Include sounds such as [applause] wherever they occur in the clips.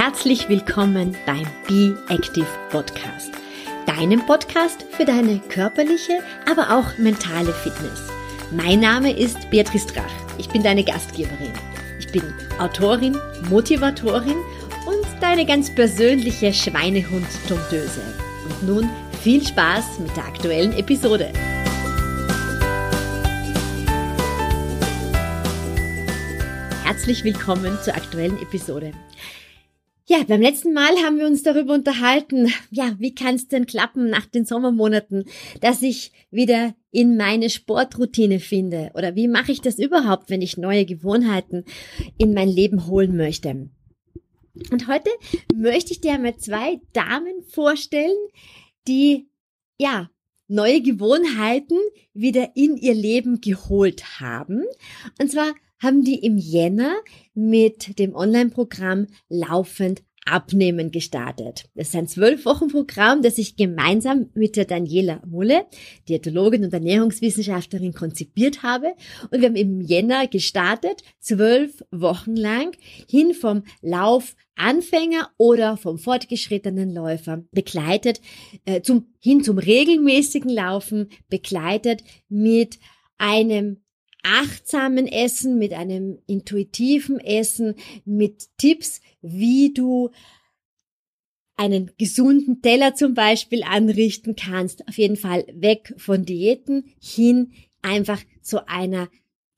Herzlich willkommen beim Be Active Podcast, deinem Podcast für deine körperliche, aber auch mentale Fitness. Mein Name ist Beatrice Drach. Ich bin deine Gastgeberin. Ich bin Autorin, Motivatorin und deine ganz persönliche Schweinehund-Tomdöse. Und nun viel Spaß mit der aktuellen Episode. Herzlich willkommen zur aktuellen Episode. Ja, beim letzten Mal haben wir uns darüber unterhalten, ja, wie kann es denn klappen nach den Sommermonaten, dass ich wieder in meine Sportroutine finde? Oder wie mache ich das überhaupt, wenn ich neue Gewohnheiten in mein Leben holen möchte? Und heute möchte ich dir einmal zwei Damen vorstellen, die, ja, neue Gewohnheiten wieder in ihr Leben geholt haben. Und zwar haben die im Jänner mit dem Online-Programm Laufend Abnehmen gestartet. Das ist ein zwölf Wochen Programm, das ich gemeinsam mit der Daniela Mulle, Diätologin und Ernährungswissenschaftlerin, konzipiert habe. Und wir haben im Jänner gestartet, zwölf Wochen lang, hin vom Laufanfänger oder vom fortgeschrittenen Läufer, begleitet äh, zum, hin zum regelmäßigen Laufen, begleitet mit einem achtsamen Essen, mit einem intuitiven Essen, mit Tipps, wie du einen gesunden Teller zum Beispiel anrichten kannst. Auf jeden Fall weg von Diäten hin einfach zu einer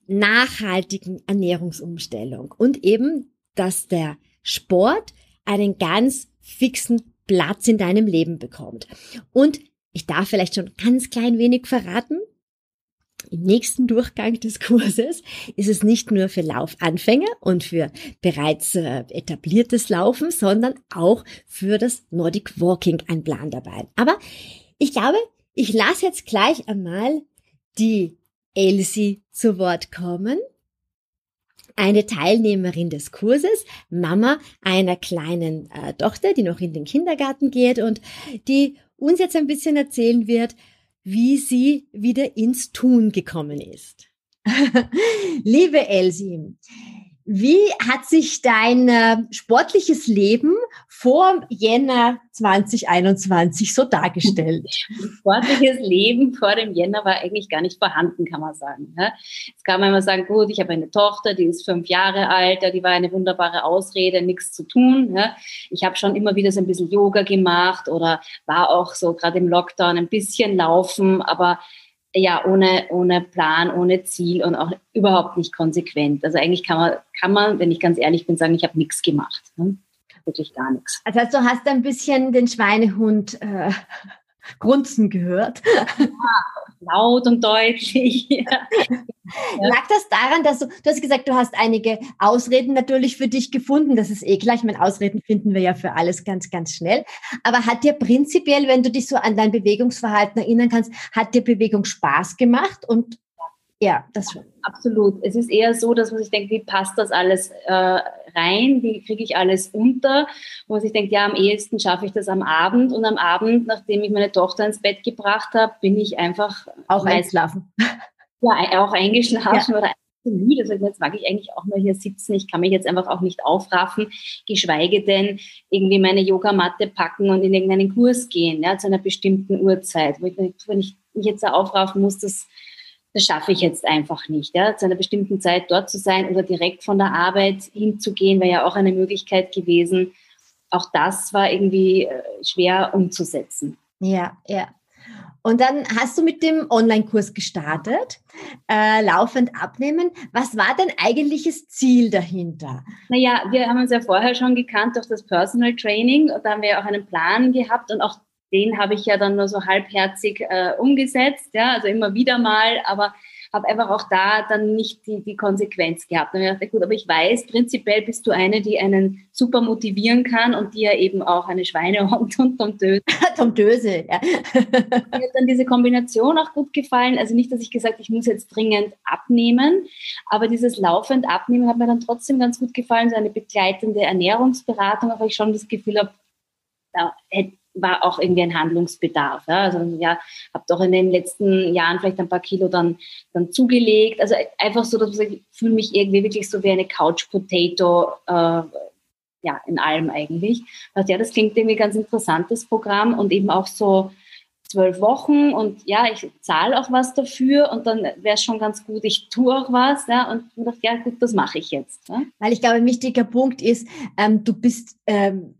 nachhaltigen Ernährungsumstellung. Und eben, dass der Sport einen ganz fixen Platz in deinem Leben bekommt. Und ich darf vielleicht schon ganz klein wenig verraten. Im nächsten Durchgang des Kurses ist es nicht nur für Laufanfänger und für bereits äh, etabliertes Laufen, sondern auch für das Nordic Walking ein Plan dabei. Aber ich glaube, ich lasse jetzt gleich einmal die Elsie zu Wort kommen. Eine Teilnehmerin des Kurses, Mama einer kleinen äh, Tochter, die noch in den Kindergarten geht und die uns jetzt ein bisschen erzählen wird, wie sie wieder ins Tun gekommen ist. [laughs] Liebe Elsie, wie hat sich dein äh, sportliches Leben vor Jänner 2021 so dargestellt? [laughs] Sportliches Leben vor dem Jänner war eigentlich gar nicht vorhanden, kann man sagen. Jetzt kann man immer sagen, gut, ich habe eine Tochter, die ist fünf Jahre alt, die war eine wunderbare Ausrede, nichts zu tun. Ich habe schon immer wieder so ein bisschen Yoga gemacht oder war auch so gerade im Lockdown ein bisschen laufen, aber ja, ohne, ohne Plan, ohne Ziel und auch überhaupt nicht konsequent. Also eigentlich kann man, kann man, wenn ich ganz ehrlich bin, sagen, ich habe nichts gemacht. Ne? Wirklich gar nichts. Also du hast ein bisschen den Schweinehund äh, grunzen gehört. Ja, laut und deutlich. [laughs] Ja. Lag das daran, dass du, du hast gesagt, du hast einige Ausreden natürlich für dich gefunden. Das ist eh klar. Ich meine, Ausreden finden wir ja für alles ganz, ganz schnell. Aber hat dir prinzipiell, wenn du dich so an dein Bewegungsverhalten erinnern kannst, hat dir Bewegung Spaß gemacht? Und ja, das schon. Absolut. Es ist eher so, dass man sich denkt, wie passt das alles äh, rein? Wie kriege ich alles unter? Wo man sich denkt, ja, am ehesten schaffe ich das am Abend. Und am Abend, nachdem ich meine Tochter ins Bett gebracht habe, bin ich einfach auch einschlafen. [laughs] Ja, auch eingeschlafen ja. oder müde. Also jetzt mag ich eigentlich auch nur hier sitzen. Ich kann mich jetzt einfach auch nicht aufraffen, geschweige denn irgendwie meine Yogamatte packen und in irgendeinen Kurs gehen, ja, zu einer bestimmten Uhrzeit. Wenn ich mich jetzt da aufraffen muss, das, das schaffe ich jetzt einfach nicht. Ja, zu einer bestimmten Zeit dort zu sein oder direkt von der Arbeit hinzugehen, wäre ja auch eine Möglichkeit gewesen. Auch das war irgendwie äh, schwer umzusetzen. Ja, ja. Und dann hast du mit dem Online-Kurs gestartet, äh, laufend abnehmen. Was war dein eigentliches Ziel dahinter? Naja, wir haben uns ja vorher schon gekannt durch das Personal Training. Und da haben wir auch einen Plan gehabt und auch den habe ich ja dann nur so halbherzig äh, umgesetzt, ja, also immer wieder mal, aber habe einfach auch da dann nicht die, die Konsequenz gehabt. Und ich dachte, gut, aber ich weiß, prinzipiell bist du eine, die einen super motivieren kann und die ja eben auch eine Schweinehund [laughs] und Tomdöse. [laughs] Tomdöse, ja. [laughs] Mir hat dann diese Kombination auch gut gefallen. Also nicht, dass ich gesagt ich muss jetzt dringend abnehmen, aber dieses laufend Abnehmen hat mir dann trotzdem ganz gut gefallen, so eine begleitende Ernährungsberatung, aber ich schon das Gefühl habe, da hätte war auch irgendwie ein Handlungsbedarf. Ja? Also ja, habe doch in den letzten Jahren vielleicht ein paar Kilo dann, dann zugelegt. Also einfach so, dass ich fühle mich irgendwie wirklich so wie eine Couch Potato äh, ja, in allem eigentlich. Also ja, das klingt irgendwie ganz interessantes Programm und eben auch so zwölf Wochen und ja, ich zahle auch was dafür und dann wäre es schon ganz gut, ich tue auch was, ja, und ich dachte, ja gut, das mache ich jetzt. Ja. Weil ich glaube, ein wichtiger Punkt ist, ähm, du bist ähm,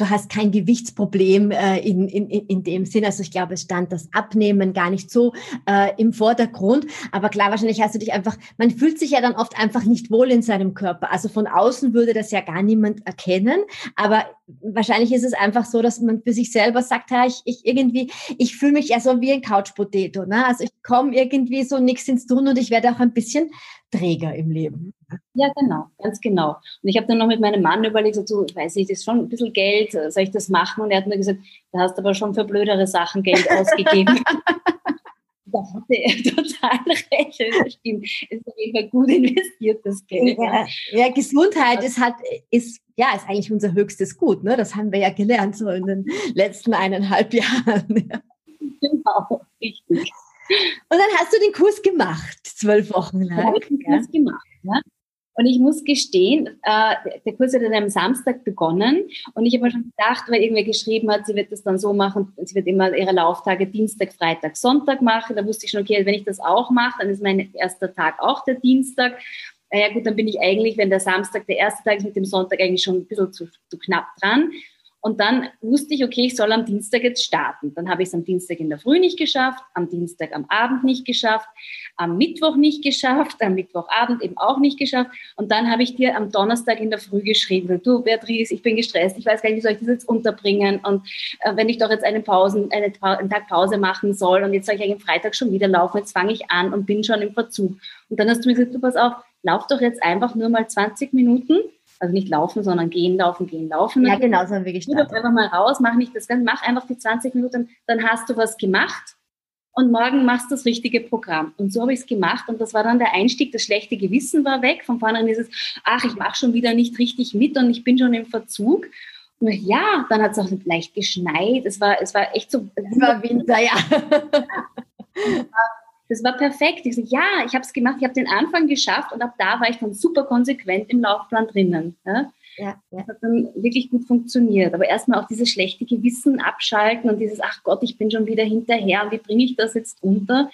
du hast kein Gewichtsproblem äh, in, in, in dem Sinn. Also ich glaube, es stand das Abnehmen gar nicht so äh, im Vordergrund. Aber klar, wahrscheinlich hast du dich einfach, man fühlt sich ja dann oft einfach nicht wohl in seinem Körper. Also von außen würde das ja gar niemand erkennen. Aber wahrscheinlich ist es einfach so, dass man für sich selber sagt, ja, ich, ich irgendwie, ich fühle mich ja so wie ein Couch-Potato. Ne? Also ich komme irgendwie so nichts ins Tun und ich werde auch ein bisschen Träger im Leben. Ja, genau, ganz genau. Und ich habe dann noch mit meinem Mann überlegt, so, du, weiß ich, das ist schon ein bisschen Geld, soll ich das machen? Und er hat mir gesagt, da hast aber schon für blödere Sachen Geld ausgegeben. [laughs] da hatte er total recht. Das stimmt. Es ist auf jeden Fall gut investiertes Geld. Ja, ja Gesundheit ist halt, ist, ja, ist eigentlich unser höchstes Gut. Ne? Das haben wir ja gelernt so in den letzten eineinhalb Jahren. Genau, richtig. Und dann hast du den Kurs gemacht, zwölf Wochen lang. Ja, ich den Kurs gemacht. Ja. Und ich muss gestehen, äh, der Kurs hat dann am Samstag begonnen und ich habe mir schon gedacht, weil irgendwer geschrieben hat, sie wird das dann so machen, sie wird immer ihre Lauftage Dienstag, Freitag, Sonntag machen. Da wusste ich schon, okay, wenn ich das auch mache, dann ist mein erster Tag auch der Dienstag. Ja gut, dann bin ich eigentlich, wenn der Samstag der erste Tag ist, mit dem Sonntag eigentlich schon ein bisschen zu, zu knapp dran. Und dann wusste ich, okay, ich soll am Dienstag jetzt starten. Dann habe ich es am Dienstag in der Früh nicht geschafft, am Dienstag am Abend nicht geschafft, am Mittwoch nicht geschafft, am Mittwochabend eben auch nicht geschafft. Und dann habe ich dir am Donnerstag in der Früh geschrieben, du Beatrice, ich bin gestresst, ich weiß gar nicht, wie soll ich das jetzt unterbringen. Und äh, wenn ich doch jetzt eine Pause, eine, einen Tag Pause machen soll und jetzt soll ich eigentlich am Freitag schon wieder laufen, jetzt fange ich an und bin schon im Verzug. Und dann hast du mir gesagt, du pass auf, lauf doch jetzt einfach nur mal 20 Minuten also nicht laufen, sondern gehen, laufen, gehen, laufen. Ja, genau, so haben wir gestartet. einfach mal raus, mach nicht das Ganze, mach einfach die 20 Minuten, dann hast du was gemacht und morgen machst du das richtige Programm. Und so habe ich es gemacht und das war dann der Einstieg, das schlechte Gewissen war weg. Von vornherein ist es, ach, ich mache schon wieder nicht richtig mit und ich bin schon im Verzug. Und ja, dann hat es auch leicht geschneit. Es war, es war echt so. Es war Winter, ja. [laughs] Das war perfekt. Ich so, ja, ich habe es gemacht, ich habe den Anfang geschafft und ab da war ich dann super konsequent im Laufplan drinnen. Ja? Ja, ja. Das hat dann wirklich gut funktioniert. Aber erstmal auch dieses schlechte Gewissen abschalten und dieses, ach Gott, ich bin schon wieder hinterher, wie bringe ich das jetzt unter?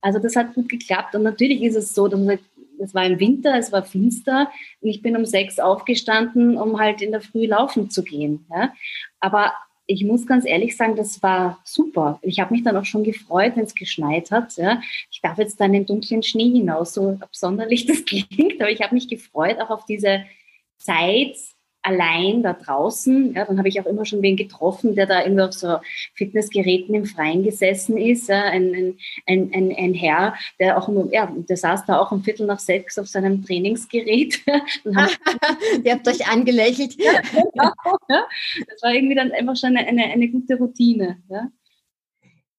Also das hat gut geklappt. Und natürlich ist es so, dass man sagt, es war im Winter, es war finster und ich bin um sechs aufgestanden, um halt in der Früh laufen zu gehen. Ja? Aber ich muss ganz ehrlich sagen, das war super. Ich habe mich dann auch schon gefreut, wenn es geschneit hat. Ja. Ich darf jetzt dann in den dunklen Schnee hinaus, so absonderlich [laughs] das klingt, aber ich habe mich gefreut auch auf diese Zeit, allein da draußen. Ja, dann habe ich auch immer schon wen getroffen, der da irgendwie auf so Fitnessgeräten im Freien gesessen ist. Ja, ein, ein, ein, ein Herr, der auch immer, ja, der saß da auch um Viertel nach sechs auf seinem Trainingsgerät. [laughs] [laughs] Ihr habt euch angelächelt. Ja, genau, ja. Das war irgendwie dann einfach schon eine, eine, eine gute Routine. Ja.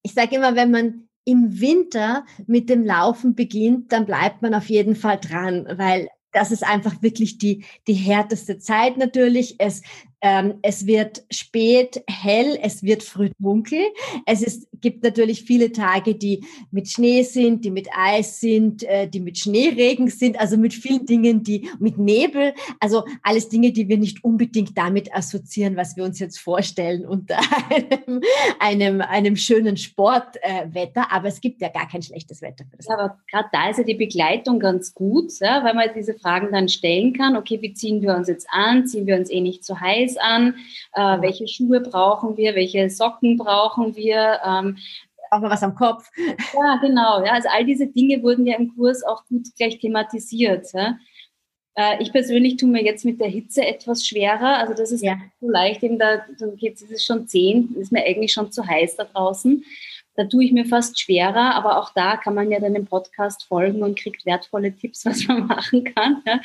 Ich sage immer, wenn man im Winter mit dem Laufen beginnt, dann bleibt man auf jeden Fall dran, weil das ist einfach wirklich die, die härteste Zeit natürlich. Es ähm, es wird spät hell, es wird früh dunkel. Es ist, gibt natürlich viele Tage, die mit Schnee sind, die mit Eis sind, äh, die mit Schneeregen sind, also mit vielen Dingen, die mit Nebel, also alles Dinge, die wir nicht unbedingt damit assoziieren, was wir uns jetzt vorstellen unter [laughs] einem, einem, einem schönen Sportwetter. Äh, aber es gibt ja gar kein schlechtes Wetter für das. Aber gerade da ist ja die Begleitung ganz gut, ja, weil man diese Fragen dann stellen kann. Okay, wie ziehen wir uns jetzt an? Ziehen wir uns eh nicht zu heiß? Eis an, äh, welche Schuhe brauchen wir, welche Socken brauchen wir. Ähm, auch mal was am Kopf. Ja, genau. Ja, also all diese Dinge wurden ja im Kurs auch gut gleich thematisiert. Ja. Äh, ich persönlich tue mir jetzt mit der Hitze etwas schwerer. Also das ist ja. so leicht, eben da, jetzt ist es schon zehn, ist mir eigentlich schon zu heiß da draußen. Da tue ich mir fast schwerer, aber auch da kann man ja dann im Podcast folgen und kriegt wertvolle Tipps, [laughs] was man machen kann. Ja.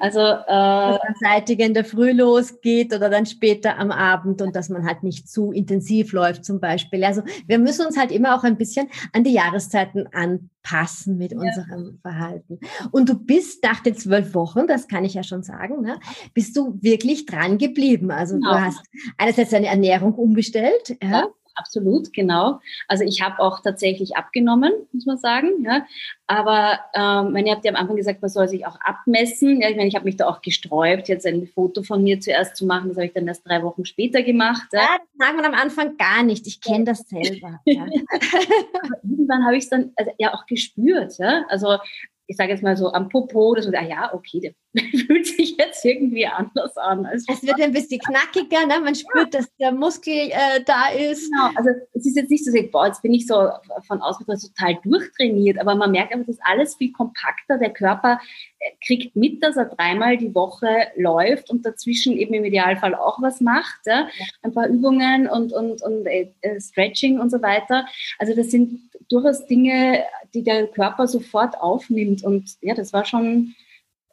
Also äh, dass zeitig in der Früh losgeht oder dann später am Abend und dass man halt nicht zu intensiv läuft zum Beispiel. Also wir müssen uns halt immer auch ein bisschen an die Jahreszeiten anpassen mit ja. unserem Verhalten. Und du bist nach den zwölf Wochen, das kann ich ja schon sagen, ne, bist du wirklich dran geblieben. Also genau. du hast einerseits deine Ernährung umgestellt, ja, ja Absolut, genau. Also ich habe auch tatsächlich abgenommen, muss man sagen. Ja. Aber ähm, ihr habt ja am Anfang gesagt, man soll sich auch abmessen. Ja, ich meine, ich habe mich da auch gesträubt, jetzt ein Foto von mir zuerst zu machen. Das habe ich dann erst drei Wochen später gemacht. Ja, ja das sagt man am Anfang gar nicht. Ich kenne das selber. Ja. [laughs] irgendwann habe ich es dann also, ja auch gespürt. Ja? Also ich sage jetzt mal so am Popo, dass man sagt, ah ja, okay, der [laughs] fühlt sich jetzt irgendwie anders an. Es wird ein bisschen knackiger, ne? man spürt, ja. dass der Muskel äh, da ist. Genau, also es ist jetzt nicht so, boah, jetzt bin ich so von außen total durchtrainiert, aber man merkt einfach, das ist alles viel kompakter. Der Körper äh, kriegt mit, dass er dreimal die Woche läuft und dazwischen eben im Idealfall auch was macht. Ja? Ein paar Übungen und, und, und äh, Stretching und so weiter. Also das sind durchaus Dinge, die der Körper sofort aufnimmt. Und ja, das war schon,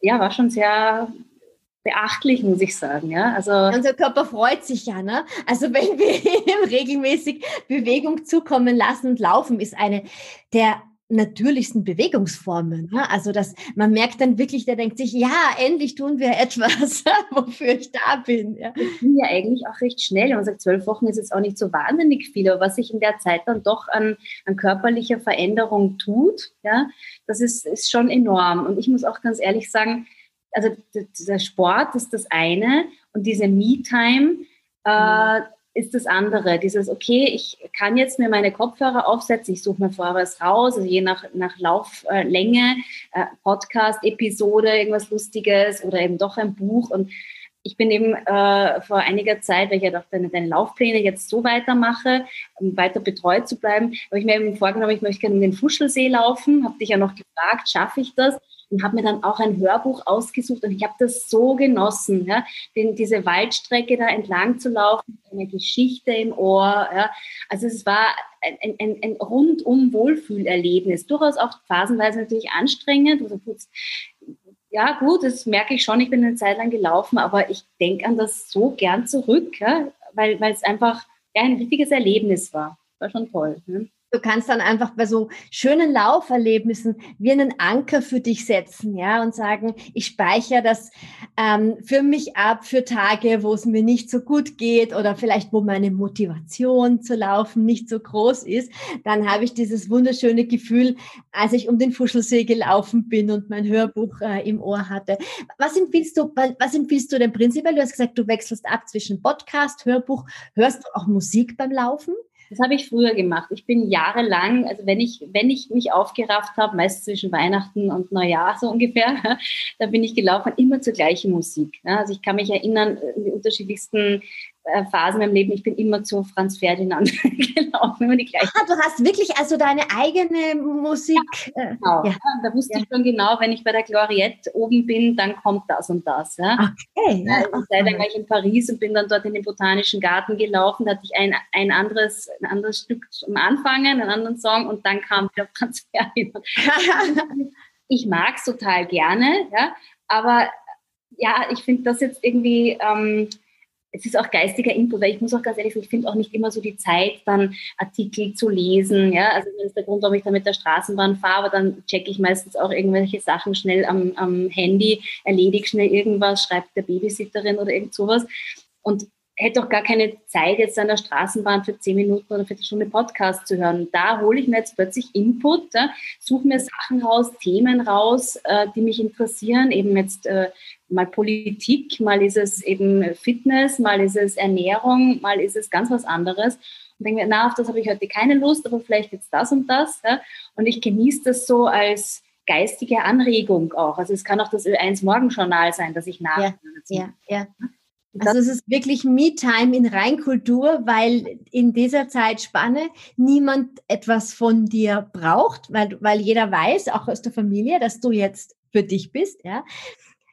ja, war schon sehr beachtlich, muss ich sagen. Ja, also unser Körper freut sich ja, ne? Also wenn wir [laughs] ihm regelmäßig Bewegung zukommen lassen und laufen, ist eine der natürlichsten Bewegungsformen. Ne? Also dass man merkt dann wirklich, der denkt sich, ja, endlich tun wir etwas, [laughs] wofür ich da bin. Ja. Ich bin ja eigentlich auch recht schnell. Man sagt, zwölf Wochen ist jetzt auch nicht so wahnsinnig viel, aber was sich in der Zeit dann doch an, an körperlicher Veränderung tut, ja, das ist, ist schon enorm. Und ich muss auch ganz ehrlich sagen, also der Sport ist das eine und diese Me-Time, äh, mhm ist das andere. Dieses, okay, ich kann jetzt mir meine Kopfhörer aufsetzen, ich suche mir vorher was raus, also je nach, nach Lauflänge, äh, Podcast, Episode, irgendwas Lustiges oder eben doch ein Buch. Und ich bin eben äh, vor einiger Zeit, weil ich ja doch deine, deine Laufpläne jetzt so weitermache, um weiter betreut zu bleiben, habe ich mir eben vorgenommen, ich möchte gerne in den Fuschelsee laufen, habe dich ja noch gefragt, schaffe ich das? Und habe mir dann auch ein Hörbuch ausgesucht und ich habe das so genossen, ja, den, diese Waldstrecke da entlang zu laufen, eine Geschichte im Ohr. Ja. Also es war ein, ein, ein rundum Wohlfühlerlebnis, durchaus auch phasenweise natürlich anstrengend. Also ja gut, das merke ich schon, ich bin eine Zeit lang gelaufen, aber ich denke an das so gern zurück, ja, weil, weil es einfach ja, ein richtiges Erlebnis war. War schon toll. Ne? Du kannst dann einfach bei so schönen Lauferlebnissen wie einen Anker für dich setzen, ja, und sagen, ich speichere das ähm, für mich ab für Tage, wo es mir nicht so gut geht oder vielleicht wo meine Motivation zu laufen nicht so groß ist. Dann habe ich dieses wunderschöne Gefühl, als ich um den Fuschelsee gelaufen bin und mein Hörbuch äh, im Ohr hatte. Was empfiehlst du? Was empfiehlst du denn prinzipiell? Du hast gesagt, du wechselst ab zwischen Podcast, Hörbuch. Hörst du auch Musik beim Laufen? Das habe ich früher gemacht. Ich bin jahrelang, also wenn ich, wenn ich mich aufgerafft habe, meist zwischen Weihnachten und Neujahr so ungefähr, [laughs] da bin ich gelaufen, immer zur gleichen Musik. Also ich kann mich erinnern, die unterschiedlichsten äh, Phasen im Leben, ich bin immer zu Franz Ferdinand [laughs] gelaufen, immer die gleiche. Ah, du hast wirklich also deine eigene Musik. Ja, äh, genau. Ja. Da wusste ja. ich schon genau, wenn ich bei der Gloriette oben bin, dann kommt das und das. Ja. Okay. Ja, also sei dann war ich in Paris und bin dann dort in den Botanischen Garten gelaufen, da hatte ich ein, ein, anderes, ein anderes Stück zum Anfangen, einen anderen Song und dann kam wieder [laughs] Franz Ferdinand. [laughs] ich mag es total gerne, ja, aber ja, ich finde das jetzt irgendwie... Ähm, es ist auch geistiger Input, weil ich muss auch ganz ehrlich sagen, ich finde auch nicht immer so die Zeit, dann Artikel zu lesen. Ja? Also das ist der Grund, warum ich dann mit der Straßenbahn fahre, aber dann checke ich meistens auch irgendwelche Sachen schnell am, am Handy, erledige schnell irgendwas, schreibt der Babysitterin oder irgend sowas. Und hätte auch gar keine Zeit, jetzt an der Straßenbahn für zehn Minuten oder für eine Stunde Podcast zu hören. Da hole ich mir jetzt plötzlich Input, ja, suche mir Sachen raus, Themen raus, äh, die mich interessieren. Eben jetzt äh, mal Politik, mal ist es eben Fitness, mal ist es Ernährung, mal ist es ganz was anderes. Und denke mir, na, auf das habe ich heute keine Lust, aber vielleicht jetzt das und das. Ja. Und ich genieße das so als geistige Anregung auch. Also es kann auch das Ö1 Morgenjournal sein, dass ich nachhöre. Ja, ja, ja. Also es ist wirklich Me-Time in Reinkultur, weil in dieser Zeitspanne niemand etwas von dir braucht, weil, weil jeder weiß, auch aus der Familie, dass du jetzt für dich bist, ja.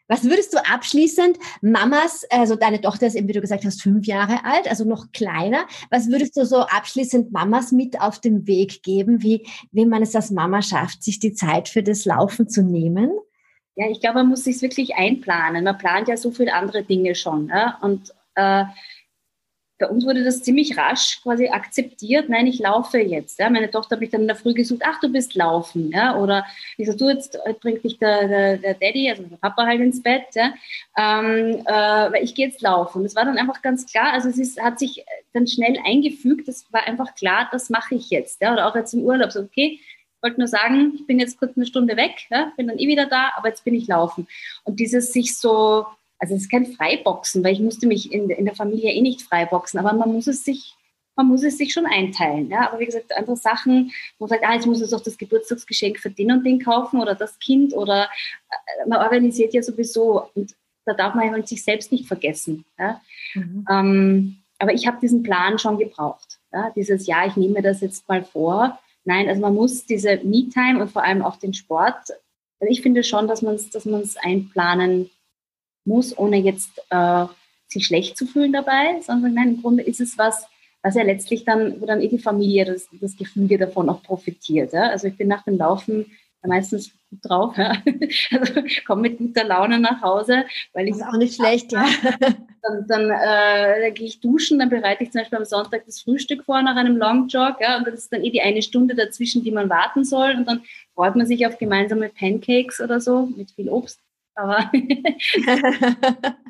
Was würdest du abschließend Mamas, also deine Tochter ist eben, wie du gesagt hast, fünf Jahre alt, also noch kleiner. Was würdest du so abschließend Mamas mit auf den Weg geben, wie, wie man es als Mama schafft, sich die Zeit für das Laufen zu nehmen? Ja, ich glaube, man muss sich wirklich einplanen. Man plant ja so viele andere Dinge schon. Ja? Und äh, bei uns wurde das ziemlich rasch quasi akzeptiert. Nein, ich laufe jetzt. Ja. Meine Tochter hat mich dann in der Früh gesucht, ach, du bist laufen. Ja. Oder ich sage, du, jetzt äh, bringt dich der, der, der Daddy, also der Papa halt ins Bett. Ja. Ähm, äh, weil ich gehe jetzt laufen. Das war dann einfach ganz klar. Also es ist, hat sich dann schnell eingefügt. Das war einfach klar, das mache ich jetzt. Ja. Oder auch jetzt im Urlaub. So, okay, wollte nur sagen, ich bin jetzt kurz eine Stunde weg, ja, bin dann eh wieder da, aber jetzt bin ich laufen. Und dieses sich so also es ist kein Freiboxen, weil ich musste mich in, in der Familie eh nicht freiboxen, aber man muss es sich man muss es sich schon einteilen. Ja? Aber wie gesagt, andere Sachen, wo man sagt, ah, jetzt muss es auch das Geburtstagsgeschenk für den und den kaufen oder das Kind oder äh, man organisiert ja sowieso und da darf man halt sich selbst nicht vergessen. Ja? Mhm. Ähm, aber ich habe diesen Plan schon gebraucht. Ja? Dieses Jahr, ich nehme mir das jetzt mal vor. Nein, also man muss diese Me-Time und vor allem auch den Sport, also ich finde schon, dass man es dass einplanen muss, ohne jetzt äh, sich schlecht zu fühlen dabei, sondern nein, im Grunde ist es was, was ja letztlich dann, wo dann eh die Familie, das, das Gefüge davon auch profitiert. Ja? Also ich bin nach dem Laufen meistens gut drauf. Ja? [laughs] Also komme mit guter Laune nach Hause, weil ich. Das ist auch nicht schlecht, ja. [laughs] Dann, dann, äh, gehe ich duschen, dann bereite ich zum Beispiel am Sonntag das Frühstück vor nach einem Long Jog, ja, und das ist dann eh die eine Stunde dazwischen, die man warten soll, und dann freut man sich auf gemeinsame Pancakes oder so mit viel Obst. Aber [laughs] also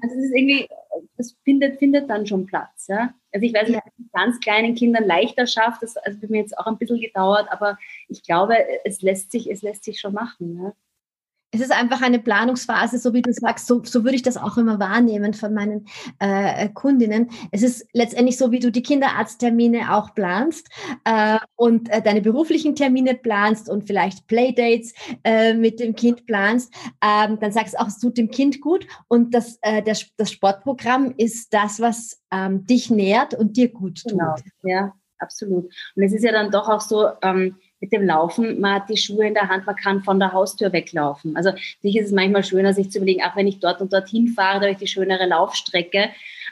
es ist irgendwie, es findet, findet dann schon Platz. Ja? Also ich weiß nicht, ja. mit ganz kleinen Kindern leichter schafft, das also hat mir jetzt auch ein bisschen gedauert, aber ich glaube, es lässt sich, es lässt sich schon machen. Ja? Es ist einfach eine Planungsphase, so wie du sagst, so, so würde ich das auch immer wahrnehmen von meinen äh, Kundinnen. Es ist letztendlich so, wie du die Kinderarzttermine auch planst äh, und äh, deine beruflichen Termine planst und vielleicht Playdates äh, mit dem Kind planst. Ähm, dann sagst du auch, es tut dem Kind gut und das, äh, das, das Sportprogramm ist das, was ähm, dich nährt und dir gut tut. Genau, ja, absolut. Und es ist ja dann doch auch so, ähm, mit dem Laufen, man hat die Schuhe in der Hand, man kann von der Haustür weglaufen. Also natürlich ist es manchmal schöner, sich zu überlegen, auch wenn ich dort und dorthin fahre, da habe ich die schönere Laufstrecke.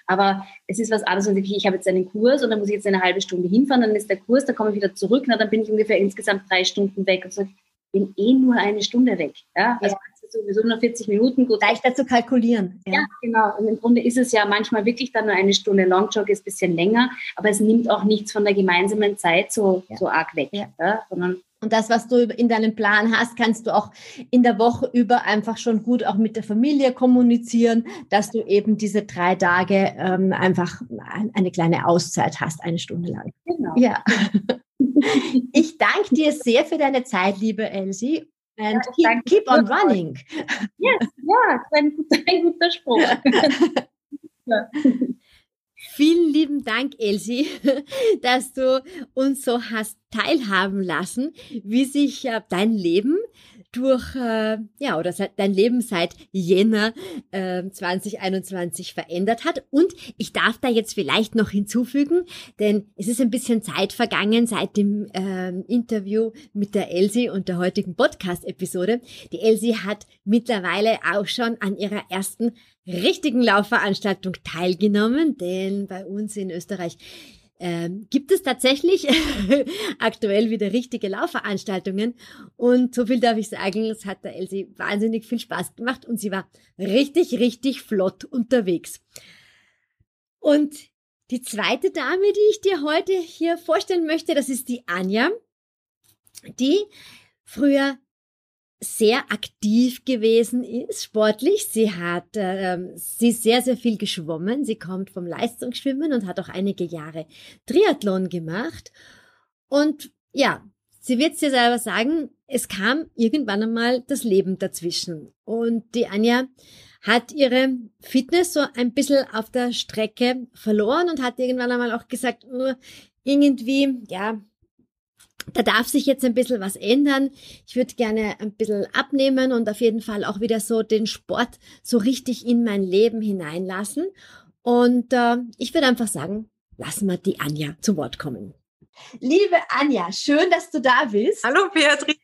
Aber es ist was anderes, wenn ich, ich habe jetzt einen Kurs und dann muss ich jetzt eine halbe Stunde hinfahren, dann ist der Kurs, dann komme ich wieder zurück, na, dann bin ich ungefähr insgesamt drei Stunden weg und so, bin eh nur eine Stunde weg. Ja? Also ja sowieso nur 40 Minuten. Gut. Leichter zu kalkulieren. Ja. ja. genau. Und im Grunde ist es ja manchmal wirklich dann nur eine Stunde. Longjog ist ein bisschen länger, aber es nimmt auch nichts von der gemeinsamen Zeit so, ja. so arg weg. Ja. sondern und das, was du in deinem Plan hast, kannst du auch in der Woche über einfach schon gut auch mit der Familie kommunizieren, dass du eben diese drei Tage ähm, einfach eine kleine Auszeit hast, eine Stunde lang. Genau. Ja. [laughs] Ich danke dir sehr für deine Zeit, liebe Elsie and ja, keep, keep on running. Yes, ja, ein guter, ein guter Spruch. [laughs] ja. Vielen lieben Dank, Elsie, [laughs] dass du uns so hast teilhaben lassen, wie sich äh, dein Leben durch, äh, ja, oder seit, dein Leben seit Jänner äh, 2021 verändert hat. Und ich darf da jetzt vielleicht noch hinzufügen, denn es ist ein bisschen Zeit vergangen seit dem äh, Interview mit der Elsie und der heutigen Podcast-Episode. Die Elsie hat mittlerweile auch schon an ihrer ersten richtigen Laufveranstaltung teilgenommen, denn bei uns in Österreich ähm, gibt es tatsächlich [laughs] aktuell wieder richtige Laufveranstaltungen. Und so viel darf ich sagen, es hat der Elsie wahnsinnig viel Spaß gemacht und sie war richtig, richtig flott unterwegs. Und die zweite Dame, die ich dir heute hier vorstellen möchte, das ist die Anja, die früher sehr aktiv gewesen ist, sportlich. Sie hat, äh, sie ist sehr, sehr viel geschwommen. Sie kommt vom Leistungsschwimmen und hat auch einige Jahre Triathlon gemacht. Und ja, sie wird dir selber sagen, es kam irgendwann einmal das Leben dazwischen. Und die Anja hat ihre Fitness so ein bisschen auf der Strecke verloren und hat irgendwann einmal auch gesagt, irgendwie, ja, da darf sich jetzt ein bisschen was ändern. Ich würde gerne ein bisschen abnehmen und auf jeden Fall auch wieder so den Sport so richtig in mein Leben hineinlassen. Und äh, ich würde einfach sagen, lassen wir die Anja zu Wort kommen. Liebe Anja, schön, dass du da bist. Hallo Beatrice.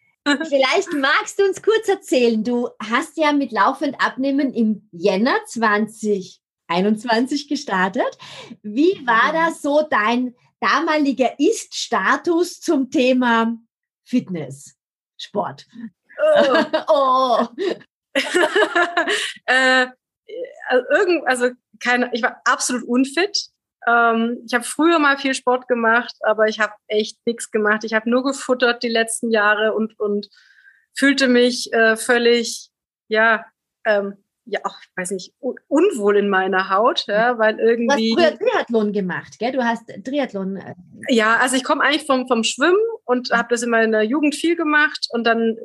Vielleicht magst du uns kurz erzählen, du hast ja mit Laufend Abnehmen im Jänner 2021 gestartet. Wie war das so dein damaliger Ist-Status zum Thema Fitness, Sport? Oh. [laughs] oh. [laughs] [laughs] äh, also, irgend, also keine, ich war absolut unfit. Ähm, ich habe früher mal viel Sport gemacht, aber ich habe echt nichts gemacht. Ich habe nur gefuttert die letzten Jahre und, und fühlte mich äh, völlig, ja, ähm, ja, auch, ich weiß nicht, unwohl in meiner Haut, ja, weil irgendwie. Du hast früher Triathlon gemacht, gell? Du hast Triathlon. Äh ja, also ich komme eigentlich vom, vom Schwimmen und habe das in meiner Jugend viel gemacht und dann,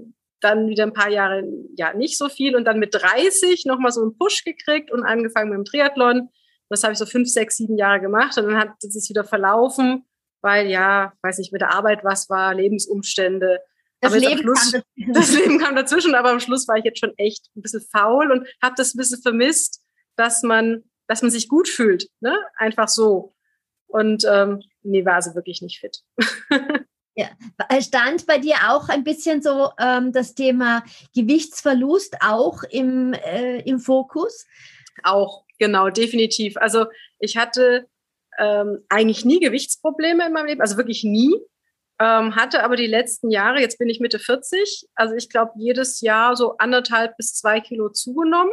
dann wieder ein paar Jahre, ja, nicht so viel und dann mit 30 nochmal so einen Push gekriegt und angefangen mit dem Triathlon. Das habe ich so fünf, sechs, sieben Jahre gemacht und dann hat es sich wieder verlaufen, weil ja, weiß nicht, mit der Arbeit was war, Lebensumstände. Das Leben, Schluss, das Leben, kam dazwischen, aber am Schluss war ich jetzt schon echt ein bisschen faul und habe das ein bisschen vermisst, dass man, dass man sich gut fühlt, ne? Einfach so. Und ähm, nee, war also wirklich nicht fit. [laughs] Ja. Stand bei dir auch ein bisschen so ähm, das Thema Gewichtsverlust auch im, äh, im Fokus? Auch, genau, definitiv. Also ich hatte ähm, eigentlich nie Gewichtsprobleme in meinem Leben, also wirklich nie. Ähm, hatte aber die letzten Jahre, jetzt bin ich Mitte 40, also ich glaube jedes Jahr so anderthalb bis zwei Kilo zugenommen.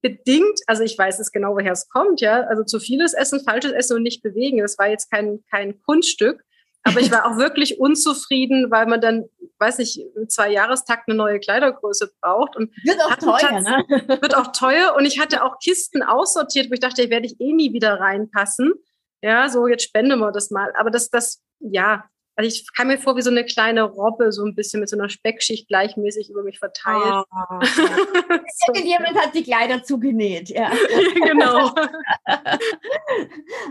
Bedingt, also ich weiß es genau, woher es kommt, ja. Also zu vieles Essen, falsches Essen und nicht bewegen. Das war jetzt kein, kein Kunststück. Aber ich war auch wirklich unzufrieden, weil man dann, weiß nicht, im Zwei-Jahrestakt eine neue Kleidergröße braucht. Und wird auch teuer, ne? [laughs] Wird auch teuer. Und ich hatte auch Kisten aussortiert, wo ich dachte, ich werde ich eh nie wieder reinpassen. Ja, so jetzt spenden wir das mal. Aber das, das, ja, also ich kam mir vor wie so eine kleine Robbe, so ein bisschen mit so einer Speckschicht gleichmäßig über mich verteilt. Oh, [laughs] so. Irgendjemand hat die Kleider zugenäht, ja. [laughs] genau.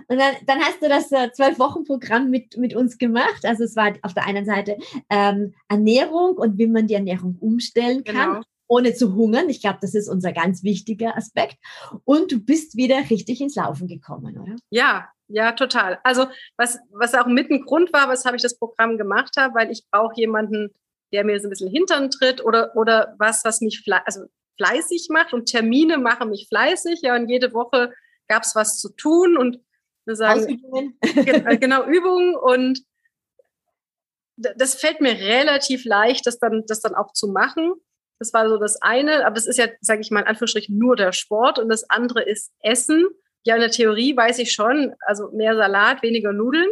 Und dann, dann, hast du das äh, Zwölf-Wochen-Programm mit, mit uns gemacht. Also es war auf der einen Seite ähm, Ernährung und wie man die Ernährung umstellen kann. Genau ohne zu hungern. Ich glaube, das ist unser ganz wichtiger Aspekt. Und du bist wieder richtig ins Laufen gekommen, oder? Ja, ja, total. Also was, was auch mit ein Grund war, weshalb ich das Programm gemacht habe, weil ich brauche jemanden, der mir so ein bisschen hintern tritt oder, oder was, was mich fle also fleißig macht und Termine machen mich fleißig. Ja, und jede Woche gab es was zu tun und wir sagen, äh, [laughs] genau, Übungen und das fällt mir relativ leicht, das dann, das dann auch zu machen. Das war so das eine, aber das ist ja, sage ich mal, in Anführungsstrichen nur der Sport und das andere ist Essen. Ja, in der Theorie weiß ich schon, also mehr Salat, weniger Nudeln,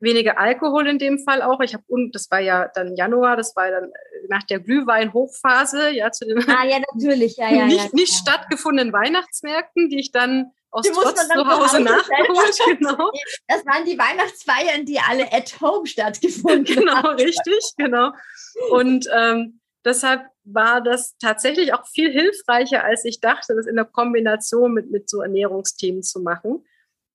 weniger Alkohol in dem Fall auch. Ich habe und das war ja dann Januar, das war dann äh, nach der Glühwein-Hochphase, ja zu den ah, ja, natürlich, ja, [laughs] ja, nicht, ja, nicht stattgefundenen Weihnachtsmärkten, die ich dann aus die Trotz zu Hause nachgeholt. [laughs] Genau. Das waren die Weihnachtsfeiern, die alle at home stattgefunden [laughs] genau, haben. Genau, richtig, genau. Und ähm, deshalb war das tatsächlich auch viel hilfreicher, als ich dachte, das in der Kombination mit, mit so Ernährungsthemen zu machen.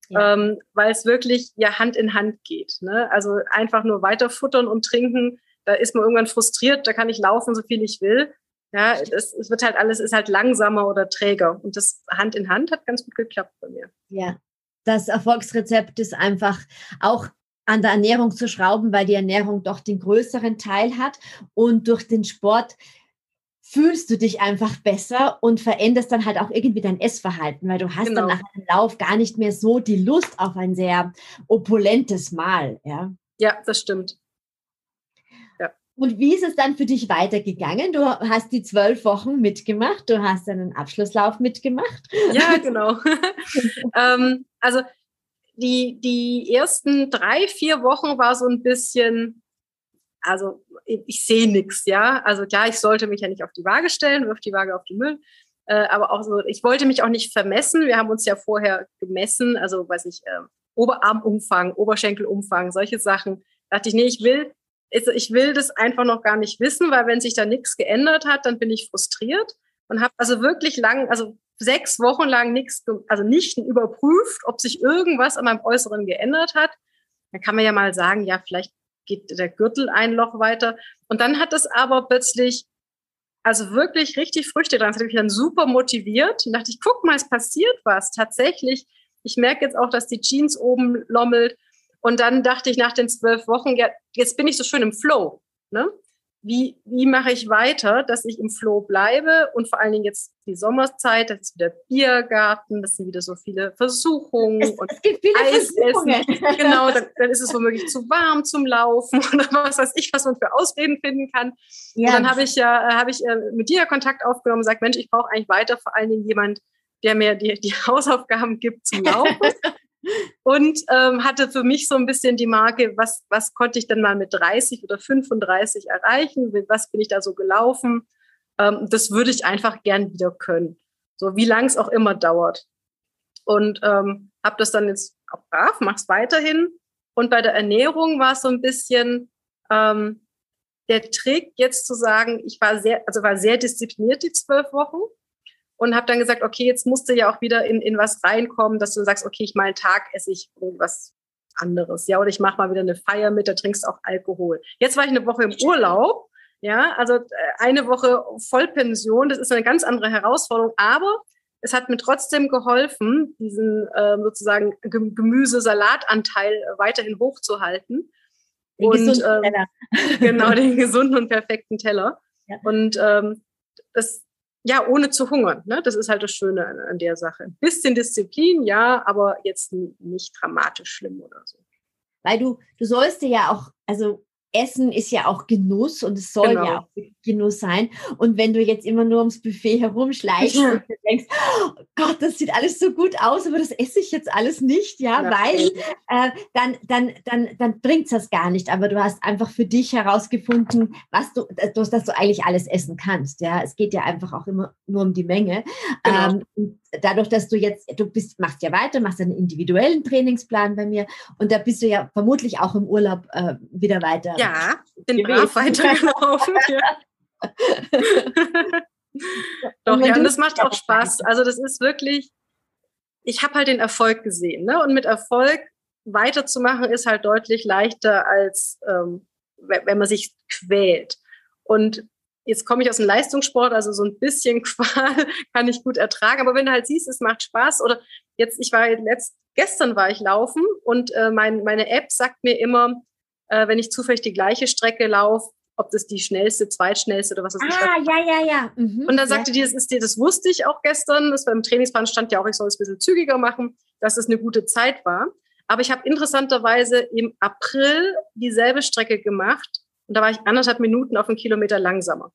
Ja. Ähm, weil es wirklich ja Hand in Hand geht. Ne? Also einfach nur weiter futtern und trinken, da ist man irgendwann frustriert, da kann ich laufen, so viel ich will. Ja, es, es wird halt alles, ist halt langsamer oder träger. Und das Hand in Hand hat ganz gut geklappt bei mir. Ja, das Erfolgsrezept ist einfach auch an der Ernährung zu schrauben, weil die Ernährung doch den größeren Teil hat und durch den Sport fühlst du dich einfach besser und veränderst dann halt auch irgendwie dein Essverhalten, weil du hast genau. dann nach dem Lauf gar nicht mehr so die Lust auf ein sehr opulentes Mahl. Ja, ja das stimmt. Ja. Und wie ist es dann für dich weitergegangen? Du hast die zwölf Wochen mitgemacht, du hast einen Abschlusslauf mitgemacht. Ja, genau. [laughs] ähm, also die, die ersten drei, vier Wochen war so ein bisschen, also ich sehe nichts, ja. Also klar, ich sollte mich ja nicht auf die Waage stellen, wirf die Waage auf den Müll. Äh, aber auch so, ich wollte mich auch nicht vermessen. Wir haben uns ja vorher gemessen, also weiß ich, äh, Oberarmumfang, Oberschenkelumfang, solche Sachen. Da dachte ich, nee, ich will, ich will das einfach noch gar nicht wissen, weil wenn sich da nichts geändert hat, dann bin ich frustriert und habe also wirklich lang, also sechs Wochen lang nichts, also nicht überprüft, ob sich irgendwas an meinem Äußeren geändert hat. Dann kann man ja mal sagen, ja, vielleicht geht der Gürtel ein Loch weiter. Und dann hat es aber plötzlich, also wirklich richtig Früchte dran. Das hat mich dann super motiviert. Und dachte ich, guck mal, es passiert was. Tatsächlich, ich merke jetzt auch, dass die Jeans oben lommelt. Und dann dachte ich nach den zwölf Wochen, ja, jetzt bin ich so schön im Flow. Ne? Wie, wie mache ich weiter, dass ich im Flow bleibe und vor allen Dingen jetzt die Sommerzeit, das ist wieder Biergarten, das sind wieder so viele Versuchungen es, und es gibt viele Eis [laughs] Genau, dann, dann, ist es womöglich zu warm zum Laufen [laughs] oder was weiß ich, was man für Ausreden finden kann. Ja. Und dann habe ich ja, äh, habe ich äh, mit dir Kontakt aufgenommen und gesagt, Mensch, ich brauche eigentlich weiter vor allen Dingen jemand, der mir die, die [laughs] Hausaufgaben gibt zum Laufen. Und ähm, hatte für mich so ein bisschen die Marke, was, was konnte ich denn mal mit 30 oder 35 erreichen? Was bin ich da so gelaufen? Ähm, das würde ich einfach gern wieder können. So wie lang es auch immer dauert. Und ähm, habe das dann jetzt auch brav, mach's weiterhin. Und bei der Ernährung war es so ein bisschen ähm, der Trick, jetzt zu sagen, ich war sehr, also war sehr diszipliniert die zwölf Wochen und habe dann gesagt, okay, jetzt musst du ja auch wieder in, in was reinkommen, dass du sagst, okay, ich mal einen Tag esse ich irgendwas anderes, ja, oder ich mache mal wieder eine Feier mit, da trinkst auch Alkohol. Jetzt war ich eine Woche im Urlaub, ja, also äh, eine Woche Vollpension, das ist eine ganz andere Herausforderung, aber es hat mir trotzdem geholfen, diesen äh, sozusagen Gemüse-Salatanteil weiterhin hochzuhalten. Den und ähm, [laughs] genau [laughs] den gesunden und perfekten Teller. Ja. Und ähm, das ja, ohne zu hungern. Ne? Das ist halt das Schöne an, an der Sache. Ein bisschen Disziplin, ja, aber jetzt nicht dramatisch schlimm oder so. Weil du, du sollst dir ja auch, also Essen ist ja auch Genuss und es soll genau. ja auch Genuss sein. Und wenn du jetzt immer nur ums Buffet herumschleichst ja. und denkst, oh Gott, das sieht alles so gut aus, aber das esse ich jetzt alles nicht, ja, ja. weil äh, dann, dann, dann, dann bringt es das gar nicht. Aber du hast einfach für dich herausgefunden, was du, dass, dass du eigentlich alles essen kannst. Ja, es geht ja einfach auch immer nur um die Menge. Genau. Ähm, dadurch, dass du jetzt, du bist, machst ja weiter, machst einen individuellen Trainingsplan bei mir und da bist du ja vermutlich auch im Urlaub äh, wieder weiter. Ja, bin brav weitergelaufen. [laughs] [laughs] Doch, ja, und das macht auch Spaß. Also das ist wirklich, ich habe halt den Erfolg gesehen. Ne? Und mit Erfolg weiterzumachen ist halt deutlich leichter, als ähm, wenn man sich quält. Und jetzt komme ich aus dem Leistungssport, also so ein bisschen [laughs] Qual kann ich gut ertragen. Aber wenn du halt siehst, es macht Spaß oder jetzt, ich war letzt, gestern war ich laufen und äh, mein, meine App sagt mir immer, äh, wenn ich zufällig die gleiche Strecke laufe, ob das die schnellste, zweitschnellste oder was ist. Ah, ja, ja, ja. Mhm. Und dann sagte ja. die, das ist dir, das wusste ich auch gestern, das beim Trainingsplan stand ja auch, ich soll es ein bisschen zügiger machen, dass es eine gute Zeit war. Aber ich habe interessanterweise im April dieselbe Strecke gemacht und da war ich anderthalb Minuten auf einen Kilometer langsamer.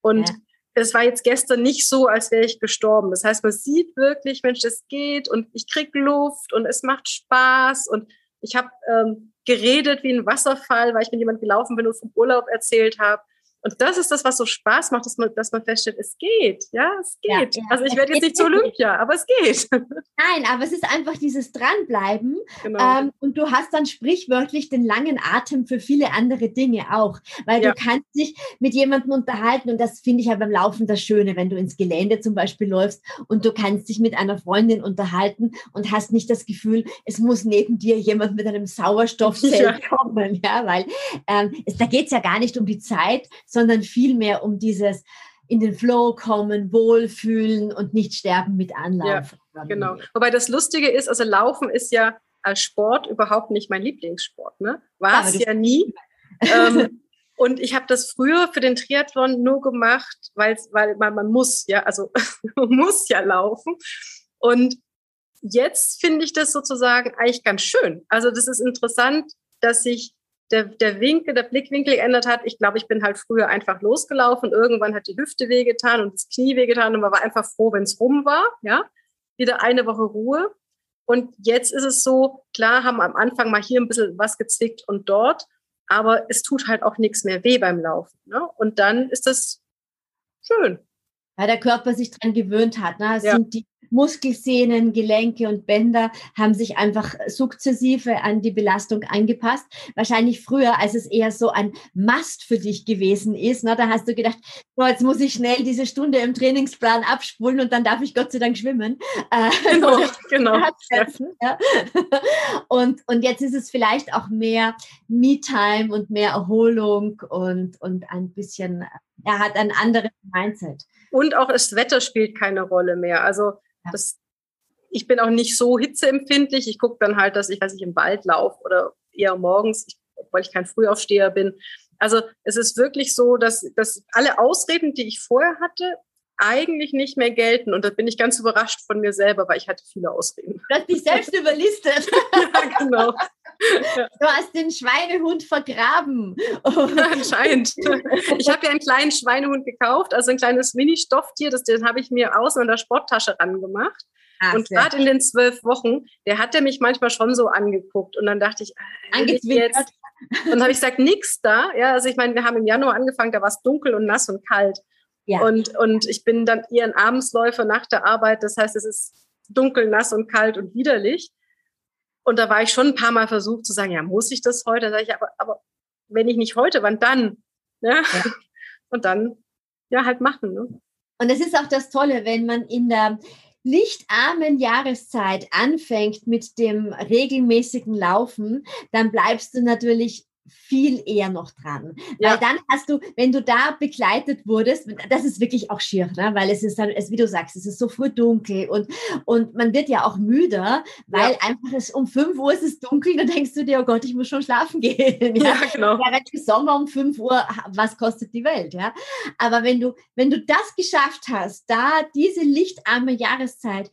Und ja. es war jetzt gestern nicht so, als wäre ich gestorben. Das heißt, man sieht wirklich, Mensch, das geht und ich krieg Luft und es macht Spaß und ich habe ähm, geredet wie ein Wasserfall, weil ich mit jemand gelaufen bin und vom Urlaub erzählt habe. Und das ist das, was so Spaß macht, dass man, dass man feststellt, es geht, ja, es geht. Ja, ja. Also ich werde jetzt nicht zu Olympia, aber es geht. [laughs] Nein, aber es ist einfach dieses Dranbleiben. Genau. Ähm, und du hast dann sprichwörtlich den langen Atem für viele andere Dinge auch, weil ja. du kannst dich mit jemandem unterhalten und das finde ich ja beim Laufen das Schöne, wenn du ins Gelände zum Beispiel läufst und du kannst dich mit einer Freundin unterhalten und hast nicht das Gefühl, es muss neben dir jemand mit einem Sauerstoffzelt [laughs] kommen, ja, weil ähm, es, da geht es ja gar nicht um die Zeit, sondern vielmehr um dieses in den Flow kommen, wohlfühlen und nicht sterben mit Anlauf. Ja, genau. Wobei das Lustige ist, also Laufen ist ja als Sport überhaupt nicht mein Lieblingssport. Ne? War es ja, ja nie. ähm, [laughs] und ich habe das früher für den Triathlon nur gemacht, weil man, man muss, ja, also [laughs] man muss ja laufen. Und jetzt finde ich das sozusagen eigentlich ganz schön. Also das ist interessant, dass sich der, der Winkel, der Blickwinkel geändert hat. Ich glaube, ich bin halt früher einfach losgelaufen. Irgendwann hat die Hüfte wehgetan und das Knie wehgetan und man war einfach froh, wenn es rum war. Ja, wieder eine Woche Ruhe. Und jetzt ist es so, klar haben am Anfang mal hier ein bisschen was gezwickt und dort, aber es tut halt auch nichts mehr weh beim Laufen. Ne? Und dann ist das schön. Weil der Körper sich dran gewöhnt hat. Ne? Es ja. sind die Muskelsehnen, Gelenke und Bänder haben sich einfach sukzessive an die Belastung angepasst. Wahrscheinlich früher, als es eher so ein Mast für dich gewesen ist. Ne? Da hast du gedacht, so, jetzt muss ich schnell diese Stunde im Trainingsplan abspulen und dann darf ich Gott sei Dank schwimmen. Äh, genau, [laughs] genau. Ja. Und, und jetzt ist es vielleicht auch mehr Me-Time und mehr Erholung und, und ein bisschen, er hat ein anderes Mindset. Und auch das Wetter spielt keine Rolle mehr. Also das, ich bin auch nicht so hitzeempfindlich. Ich gucke dann halt, dass ich, weiß ich, im Wald laufe oder eher morgens, ich, obwohl ich kein Frühaufsteher bin. Also es ist wirklich so, dass, dass alle Ausreden, die ich vorher hatte, eigentlich nicht mehr gelten. Und da bin ich ganz überrascht von mir selber, weil ich hatte viele Ausreden. Du hast dich selbst überlistet. [laughs] ja, genau. Du hast den Schweinehund vergraben. [laughs] Anscheinend. Ich habe ja einen kleinen Schweinehund gekauft, also ein kleines Mini-Stofftier, das, das habe ich mir außen in der Sporttasche ran gemacht. Ach, und gerade in den zwölf Wochen, der hatte mich manchmal schon so angeguckt. Und dann dachte ich, äh, jetzt. Und dann habe ich gesagt, nix da. Ja, also ich meine, wir haben im Januar angefangen, da war es dunkel und nass und kalt. Ja. Und, und ich bin dann eher ein Abendsläufer nach der Arbeit. Das heißt, es ist dunkel, nass und kalt und widerlich. Und da war ich schon ein paar Mal versucht zu sagen, ja, muss ich das heute? Da sage ich, aber, aber wenn ich nicht heute, wann dann? Ja? ja. [laughs] Und dann, ja, halt machen. Ne? Und es ist auch das Tolle, wenn man in der lichtarmen Jahreszeit anfängt mit dem regelmäßigen Laufen, dann bleibst du natürlich viel eher noch dran. Ja. Weil dann hast du, wenn du da begleitet wurdest, das ist wirklich auch schier, ne? weil es ist dann, es, wie du sagst, es ist so früh dunkel und, und man wird ja auch müder, weil ja. einfach es um 5 Uhr ist es dunkel, dann denkst du dir, oh Gott, ich muss schon schlafen [laughs] gehen. Ja, ja genau. Ja, im Sommer um 5 Uhr, was kostet die Welt, ja? Aber wenn du, wenn du das geschafft hast, da diese lichtarme Jahreszeit,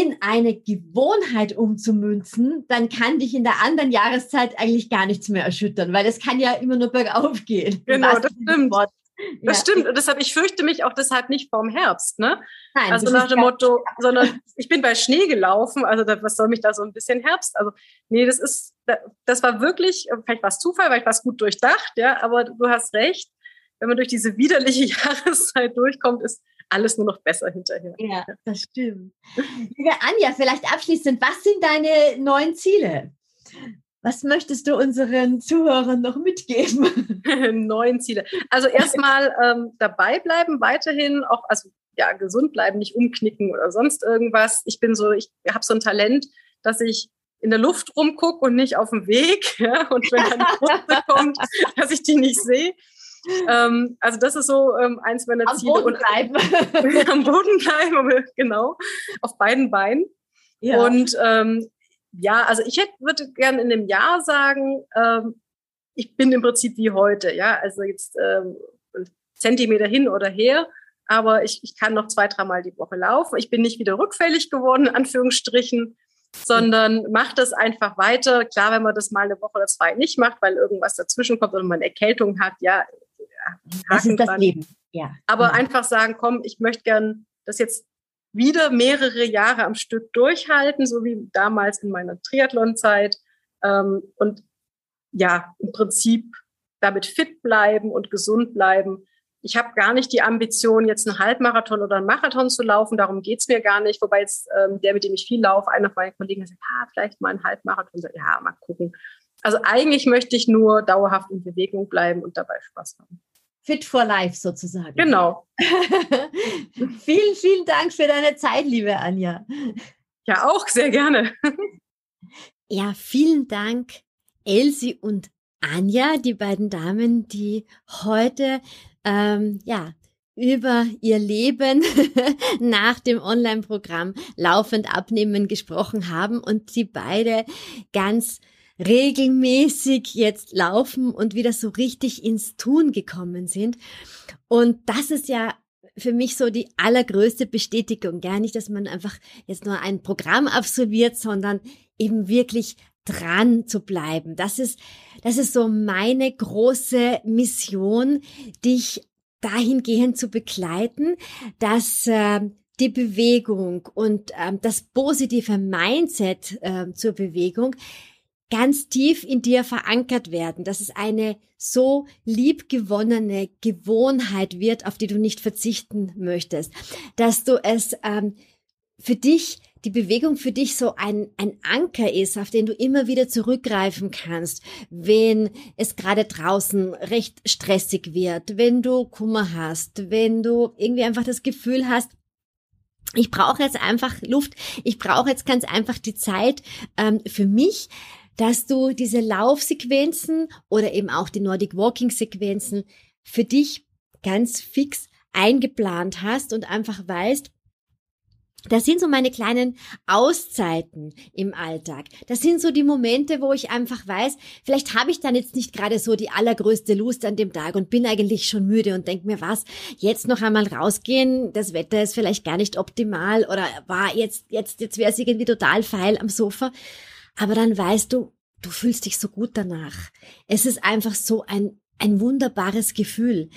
in eine Gewohnheit umzumünzen, dann kann dich in der anderen Jahreszeit eigentlich gar nichts mehr erschüttern, weil es kann ja immer nur bergauf gehen. Genau, das stimmt. Wort. Das ja. stimmt. Und deshalb, ich fürchte mich auch deshalb nicht vorm Herbst, ne? Nein, also nach dem Motto, [laughs] sondern ich bin bei Schnee gelaufen, also da, was soll mich da so ein bisschen Herbst? Also, nee, das ist, das war wirklich, vielleicht war es Zufall, weil ich was gut durchdacht, ja, aber du hast recht. Wenn man durch diese widerliche [laughs] Jahreszeit durchkommt, ist alles nur noch besser hinterher. Ja, das stimmt. Liebe Anja, vielleicht abschließend, was sind deine neuen Ziele? Was möchtest du unseren Zuhörern noch mitgeben? [laughs] Neun Ziele. Also erstmal ähm, dabei bleiben, weiterhin auch, also ja, gesund bleiben, nicht umknicken oder sonst irgendwas. Ich bin so, ich habe so ein Talent, dass ich in der Luft rumgucke und nicht auf dem Weg. [laughs] Ja? Und wenn dann eine Kurve kommt, dass ich die nicht sehe. Ähm, also das ist so ähm, eins meiner am Ziele. Boden bleiben. [laughs] am Boden bleiben, genau, auf beiden Beinen. Ja. Und ähm, ja, also ich hätte, würde gerne in dem Jahr sagen, ähm, ich bin im Prinzip wie heute, ja, also jetzt ähm, Zentimeter hin oder her, aber ich, ich kann noch zwei, dreimal die Woche laufen. Ich bin nicht wieder rückfällig geworden, in Anführungsstrichen, sondern macht das einfach weiter. Klar, wenn man das mal eine Woche oder zwei nicht macht, weil irgendwas dazwischen kommt oder man eine Erkältung hat, ja, das ist das dran. Leben. Ja. Aber ja. einfach sagen, komm, ich möchte gern das jetzt wieder mehrere Jahre am Stück durchhalten, so wie damals in meiner Triathlon-Zeit. Ähm, und ja, im Prinzip damit fit bleiben und gesund bleiben. Ich habe gar nicht die Ambition, jetzt einen Halbmarathon oder einen Marathon zu laufen. Darum geht's mir gar nicht. Wobei jetzt ähm, der, mit dem ich viel laufe, einer meiner Kollegen hat gesagt, ah, vielleicht mal ein Halbmarathon. Ja, mal gucken. Also eigentlich möchte ich nur dauerhaft in Bewegung bleiben und dabei Spaß haben. Fit for Life sozusagen. Genau. [laughs] vielen, vielen Dank für deine Zeit, liebe Anja. Ja, auch sehr gerne. [laughs] ja, vielen Dank, Elsie und Anja, die beiden Damen, die heute ähm, ja über ihr Leben [laughs] nach dem Online-Programm laufend abnehmen gesprochen haben und sie beide ganz regelmäßig jetzt laufen und wieder so richtig ins Tun gekommen sind. Und das ist ja für mich so die allergrößte Bestätigung. Gar nicht, dass man einfach jetzt nur ein Programm absolviert, sondern eben wirklich dran zu bleiben. Das ist, das ist so meine große Mission, dich dahingehend zu begleiten, dass äh, die Bewegung und äh, das positive Mindset äh, zur Bewegung ganz tief in dir verankert werden, dass es eine so liebgewonnene Gewohnheit wird, auf die du nicht verzichten möchtest, dass du es ähm, für dich die Bewegung für dich so ein, ein Anker ist, auf den du immer wieder zurückgreifen kannst, wenn es gerade draußen recht stressig wird, wenn du Kummer hast, wenn du irgendwie einfach das Gefühl hast, ich brauche jetzt einfach Luft, ich brauche jetzt ganz einfach die Zeit ähm, für mich, dass du diese Laufsequenzen oder eben auch die Nordic Walking Sequenzen für dich ganz fix eingeplant hast und einfach weißt, das sind so meine kleinen Auszeiten im Alltag. Das sind so die Momente, wo ich einfach weiß, vielleicht habe ich dann jetzt nicht gerade so die allergrößte Lust an dem Tag und bin eigentlich schon müde und denke mir, was, jetzt noch einmal rausgehen, das Wetter ist vielleicht gar nicht optimal oder war jetzt, jetzt, jetzt wäre es irgendwie total feil am Sofa aber dann weißt du, du fühlst dich so gut danach. Es ist einfach so ein, ein wunderbares Gefühl.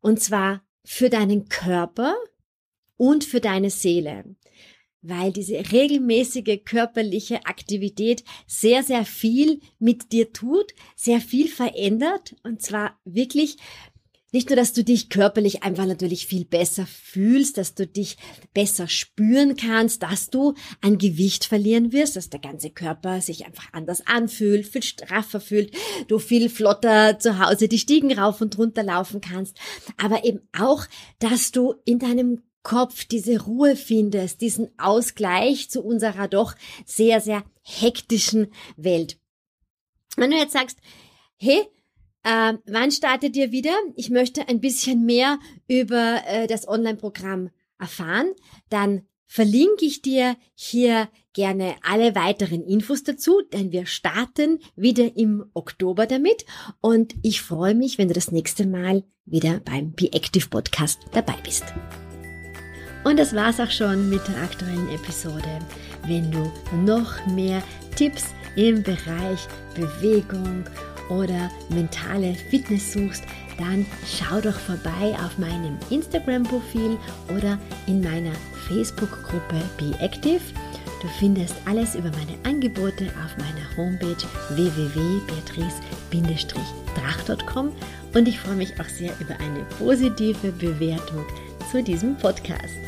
Und zwar für deinen Körper und für deine Seele. weil diese regelmäßige körperliche Aktivität sehr, sehr viel mit dir tut, sehr viel verändert und zwar wirklich nicht nur, dass du dich körperlich einfach natürlich viel besser fühlst, dass du dich besser spüren kannst, dass du an Gewicht verlieren wirst, dass der ganze Körper sich einfach anders anfühlt, viel straffer fühlt, du viel flotter zu Hause die Stiegen rauf und runter laufen kannst, aber eben auch, dass du in deinem Kopf diese Ruhe findest, diesen Ausgleich zu unserer doch sehr, sehr hektischen Welt. Wenn du jetzt sagst, hey, äh, wann startet ihr wieder? Ich möchte ein bisschen mehr über äh, das Online-Programm erfahren. Dann verlinke ich dir hier gerne alle weiteren Infos dazu, denn wir starten wieder im Oktober damit und ich freue mich, wenn du das nächste Mal wieder beim Be Active Podcast dabei bist. Und das war's auch schon mit der aktuellen Episode. Wenn du noch mehr Tipps im Bereich Bewegung oder mentale Fitness suchst, dann schau doch vorbei auf meinem Instagram-Profil oder in meiner Facebook-Gruppe Be Active. Du findest alles über meine Angebote auf meiner Homepage www.beatrice-drach.com und ich freue mich auch sehr über eine positive Bewertung zu diesem Podcast.